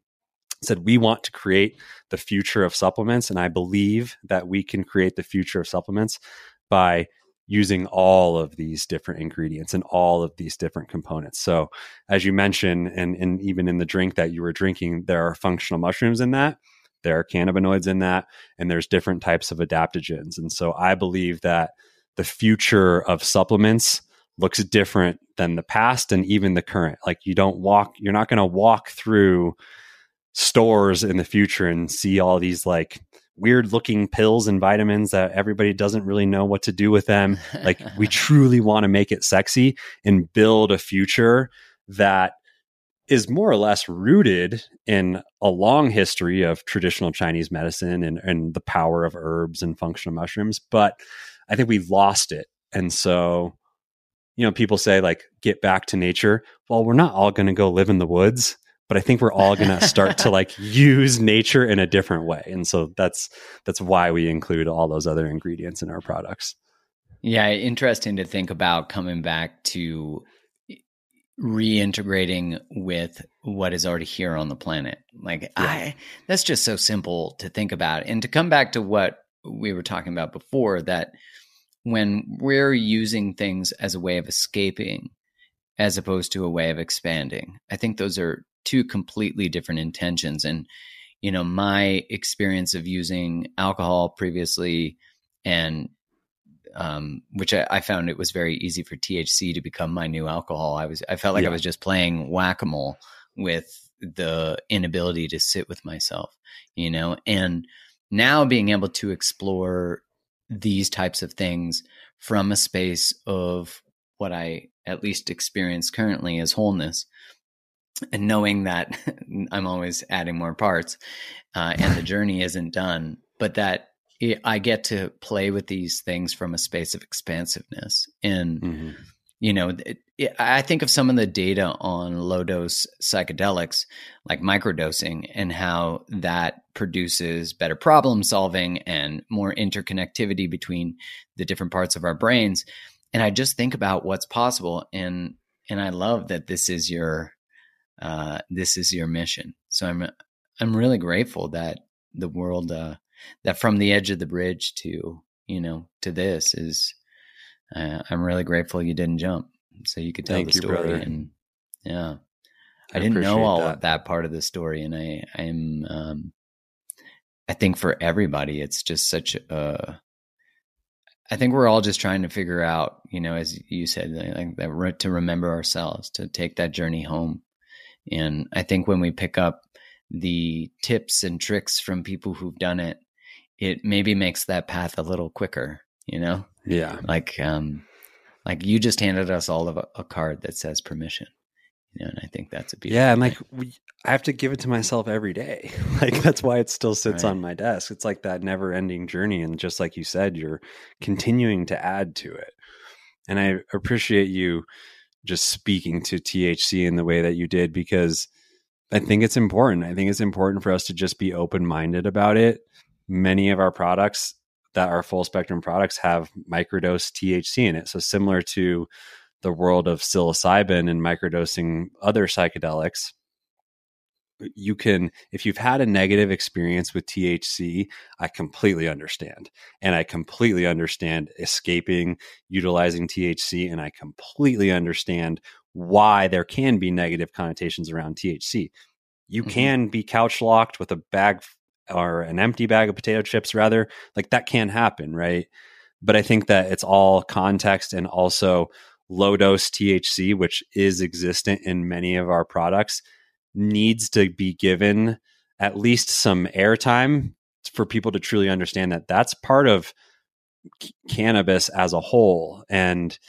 said we want to create the future of supplements and i believe that we can create the future of supplements by using all of these different ingredients and all of these different components. So as you mentioned and, and even in the drink that you were drinking there are functional mushrooms in that there are cannabinoids in that and there's different types of adaptogens. And so i believe that the future of supplements looks different than the past and even the current. Like you don't walk you're not going to walk through stores in the future and see all these like weird looking pills and vitamins that everybody doesn't really know what to do with them. Like we truly want to make it sexy and build a future that is more or less rooted in a long history of traditional Chinese medicine and, and the power of herbs and functional mushrooms. But I think we've lost it. And so, you know, people say like, get back to nature. Well, we're not all going to go live in the woods but I think we're all going to start to like use nature in a different way. And so that's that's why we include all those other ingredients in our products. Yeah, interesting to think about coming back to reintegrating with what is already here on the planet. Like yeah. I that's just so simple to think about. And to come back to what we were talking about before that when we're using things as a way of escaping as opposed to a way of expanding. I think those are two completely different intentions. And, you know, my experience of using alcohol previously and um, which I, I, found it was very easy for THC to become my new alcohol. I was I felt like yeah. I was just playing whack a mole with the inability to sit with myself, you know, and now being able to explore these types of things from a space of what I at least experience currently as wholeness and knowing that I'm always adding more parts uh, and the journey isn't done, but that it, I get to play with these things from a space of expansiveness. And, mm-hmm. you know, it, it, I think of some of the data on low dose psychedelics, like microdosing, and how that produces better problem solving and more interconnectivity between the different parts of our brains. And I just think about what's possible. And, and I love that this is your uh, this is your mission. So I'm I'm really grateful that the world uh, that from the edge of the bridge to you know to this is uh, I'm really grateful you didn't jump so you could tell Thank the story and yeah I, I didn't know all that. of that part of the story and I I'm um, I think for everybody it's just such a I think we're all just trying to figure out, you know, as you said, like to remember ourselves, to take that journey home and I think when we pick up the tips and tricks from people who've done it, it maybe makes that path a little quicker, you know? Yeah. Like, um, like you just handed us all of a, a card that says permission. You know, and I think that's a beautiful. Yeah, and like we, I have to give it to myself every day. Like that's why it still sits right. on my desk. It's like that never-ending journey, and just like you said, you're continuing to add to it. And I appreciate you just speaking to THC in the way that you did because I think it's important. I think it's important for us to just be open minded about it. Many of our products that are full spectrum products have microdose THC in it. So, similar to the world of psilocybin and microdosing other psychedelics, you can if you've had a negative experience with THC, I completely understand. And I completely understand escaping utilizing THC and I completely understand why there can be negative connotations around THC. You Mhm. can be couch locked with a bag or an empty bag of potato chips rather. Like that can happen, right? But I think that it's all context and also low dose THC, which is existent in many of our products, needs to be given at least some airtime for people to truly understand that that's part of c- cannabis as a whole and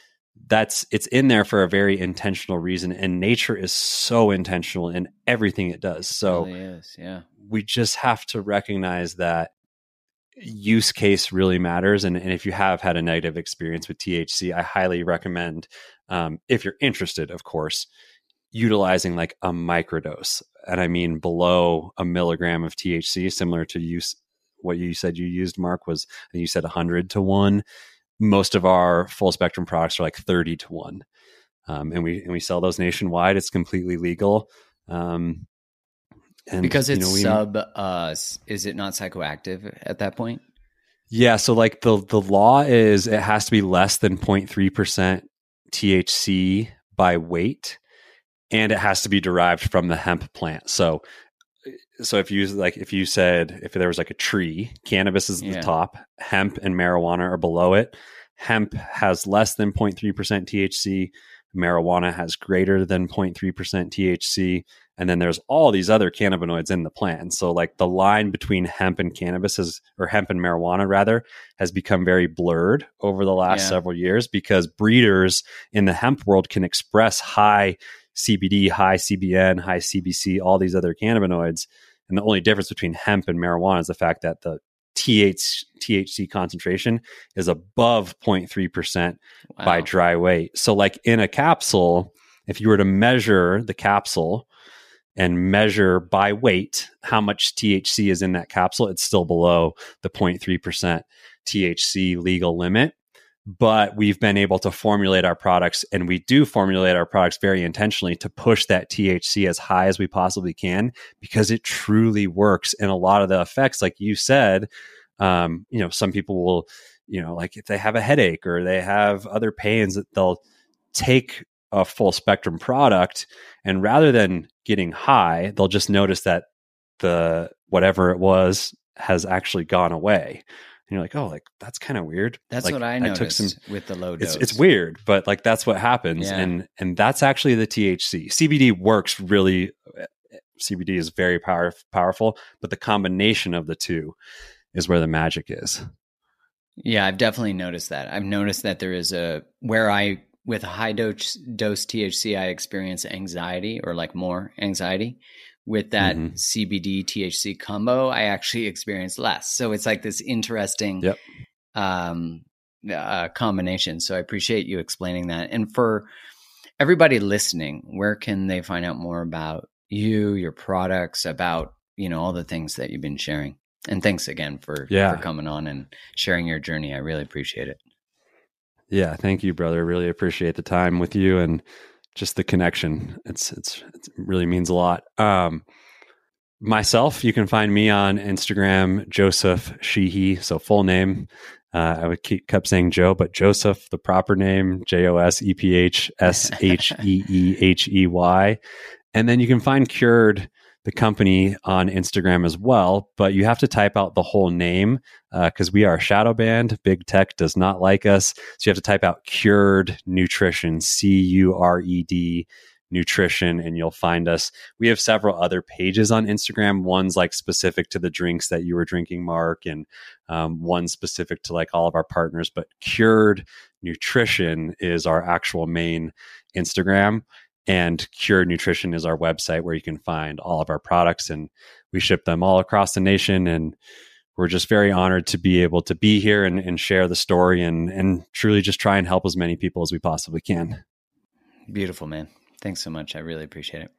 that's it's in there for a very intentional reason and nature is so intentional in everything it does so really is, yeah. we just have to recognize that use case really matters and, and if you have had a negative experience with thc i highly recommend um, if you're interested of course utilizing like a microdose and i mean below a milligram of thc similar to use what you said you used mark was you said 100 to 1 most of our full spectrum products are like 30 to 1 um, and we and we sell those nationwide it's completely legal um, and because you it's know, we- sub uh is it not psychoactive at that point? Yeah, so like the the law is it has to be less than 0.3% THC by weight and it has to be derived from the hemp plant. So so if you like if you said if there was like a tree, cannabis is Yeah. the top, hemp and marijuana are below it. Hemp has less than 0.3% THC, marijuana has greater than 0.3% THC, and then there's all these other cannabinoids in the plant. And so like the line between hemp and cannabis is or hemp and marijuana rather has become very blurred over the last Yeah. several years because breeders in the hemp world can express high CBD, high CBN, high CBC, all these other cannabinoids. And the only difference between hemp and marijuana is the fact that the TH, THC concentration is above 0.3% by dry weight. So, like in a capsule, if you were to measure the capsule and measure by weight how much THC is in that capsule, it's still below the 0.3% THC legal limit. But we've been able to formulate our products, and we do formulate our products very intentionally to push that THC as high as we possibly can because it truly works. And a lot of the effects, like you said, um, you know, some people will, you know, like if they have a headache or they have other pains, that they'll take a full spectrum product and rather than getting high, they'll just notice that the whatever it was has actually gone away. And you're like, oh, like that's kind of weird. That's Like, what I took noticed some with the low it's dose. it's weird, but like that's what happens, Yeah. and and that's actually the THC. CBD works really. Eh, eh, CBD is very power, powerful, but the combination of the two is where the magic is. Yeah, I've definitely noticed that. I've noticed that there is a where I with a high dose dose THC I experience anxiety or like more anxiety. With that Mhm. CBD THC combo, I actually experience less. So it's like this interesting Yep. um uh, combination. So I appreciate you explaining that. And for everybody listening, where can they find out more about you, your products, about, you know, all the things that you've been sharing? And thanks again for, Yeah. for coming on and sharing your journey. I really appreciate it. Yeah, thank you, brother. Really appreciate the time with you and just the connection. It's it's, it really means a lot. Um, myself, you can find me on Instagram, Joseph Sheehey. So full name. Uh, I would keep kept saying Joe, but Joseph, the proper name, J O S E P H S H E E H E Y. And then you can find Cured, the company, on Instagram as well. But you have to type out the whole name because we are shadow banned. Big tech does not like us. So you have to type out Cured Nutrition, C U R E D Nutrition, and you'll find us. We have several other pages on Instagram. One's like specific to the drinks that you were drinking, Mark, and um, one specific to like all of our partners. But Cured Nutrition is our actual main Instagram. And Cure Nutrition is our website where you can find all of our products, and we ship them all across the nation. And we're just very honored to be able to be here and, and share the story and, and truly just try and help as many people as we possibly can. Beautiful, man. Thanks so much. I really appreciate it.